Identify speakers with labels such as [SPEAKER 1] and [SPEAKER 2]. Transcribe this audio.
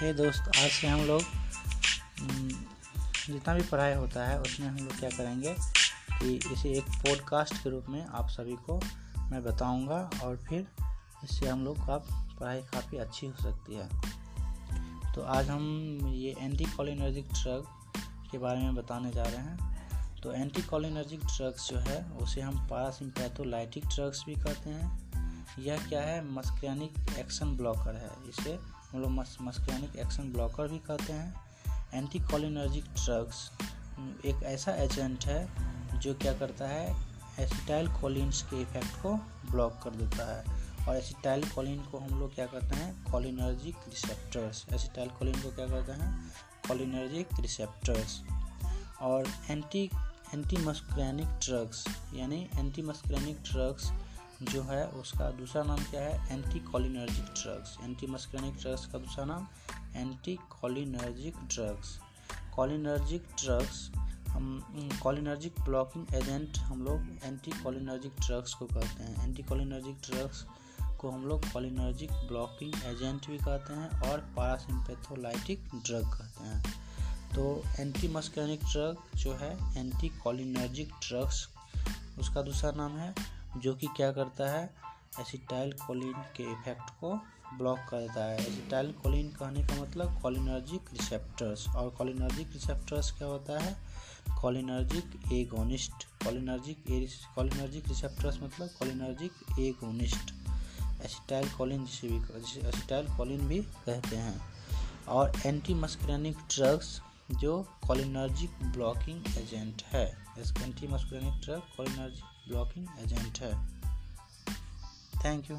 [SPEAKER 1] हे दोस्त, आज से हम लोग जितना भी पढ़ाई होता है, उसमें हम लोग क्या करेंगे कि इसे एक पॉडकास्ट के रूप में आप सभी को मैं बताऊँगा और फिर इससे हम लोग का पढ़ाई काफ़ी अच्छी हो सकती है। तो आज हम ये एंटी कॉलिनर्जिक ड्रग के बारे में बताने जा रहे हैं। तो एंटी कॉलिनर्जिक ड्रग्स जो है, उसे हम पारासिम्पैथोलाइटिक ड्रग्स भी कहते हैं। यह क्या है? मस्क्रियानिक एक्शन ब्लॉकर है। इसे हम लोग मस्क्रियानिक एक्शन ब्लॉकर भी कहते हैं। एंटी कॉलिनर्जिक ड्रग्स एक ऐसा एजेंट है जो क्या करता है? एसिटाइल कोलिन्स के इफ़ेक्ट को ब्लॉक कर देता है। और एसिटाइल कोलिन को हम लोग क्या कहते हैं? कॉलिनर्जिक रिसेप्टर्स एसिटाइल कोलिन को क्या कहते हैं? कॉलिनर्जिक रिसेप्टर्स और एंटी एंटी मस्क्रेनिक ड्रग्स यानी एंटी मस्क्रेनिक ड्रग्स जो है, उसका दूसरा नाम क्या है? Anti cholinergic drugs anti muscarinic drugs का दूसरा नाम anti cholinergic drugs cholinergic drugs हम कॉलिनर्जिक ब्लॉकिंग एजेंट हम लोग एंटी कॉलिनर्जिक ड्रग्स को कहते हैं। एंटी कॉलिनर्जिक ड्रग्स को हम लोग कॉलिनर्जिक ब्लॉकिंग एजेंट भी कहते हैं और पारासिम्पेथोलाइटिक ड्रग कहते हैं। तो एंटी मस्क्रेनिक ड्रग जो है एंटी कॉलिनर्जिक ड्रग्स उसका दूसरा नाम है जो कि क्या करता है एसिटाइल कोलिन के इफ़ेक्ट को ब्लॉक कर देता है। एसिटाइल कोलिन कहने का मतलब कॉलिनर्जिक रिसेप्टर्स और कॉलिनर्जिक रिसेप्टर्स क्या होता है? Cholinergic agonist cholinergic cholinergic receptors मतलब कॉलिनर्जिक एगोनिस्ट एसिटाइल कोलिन जिसे भी एसिटाइल कोलिन भी कहते हैं। और एंटी मस्क्रेनिक ड्रग्स जो कॉलिनर्जिक ब्लॉकिंग एजेंट है। Anti muscarinic drug cholinergic blocking agent है। Thank you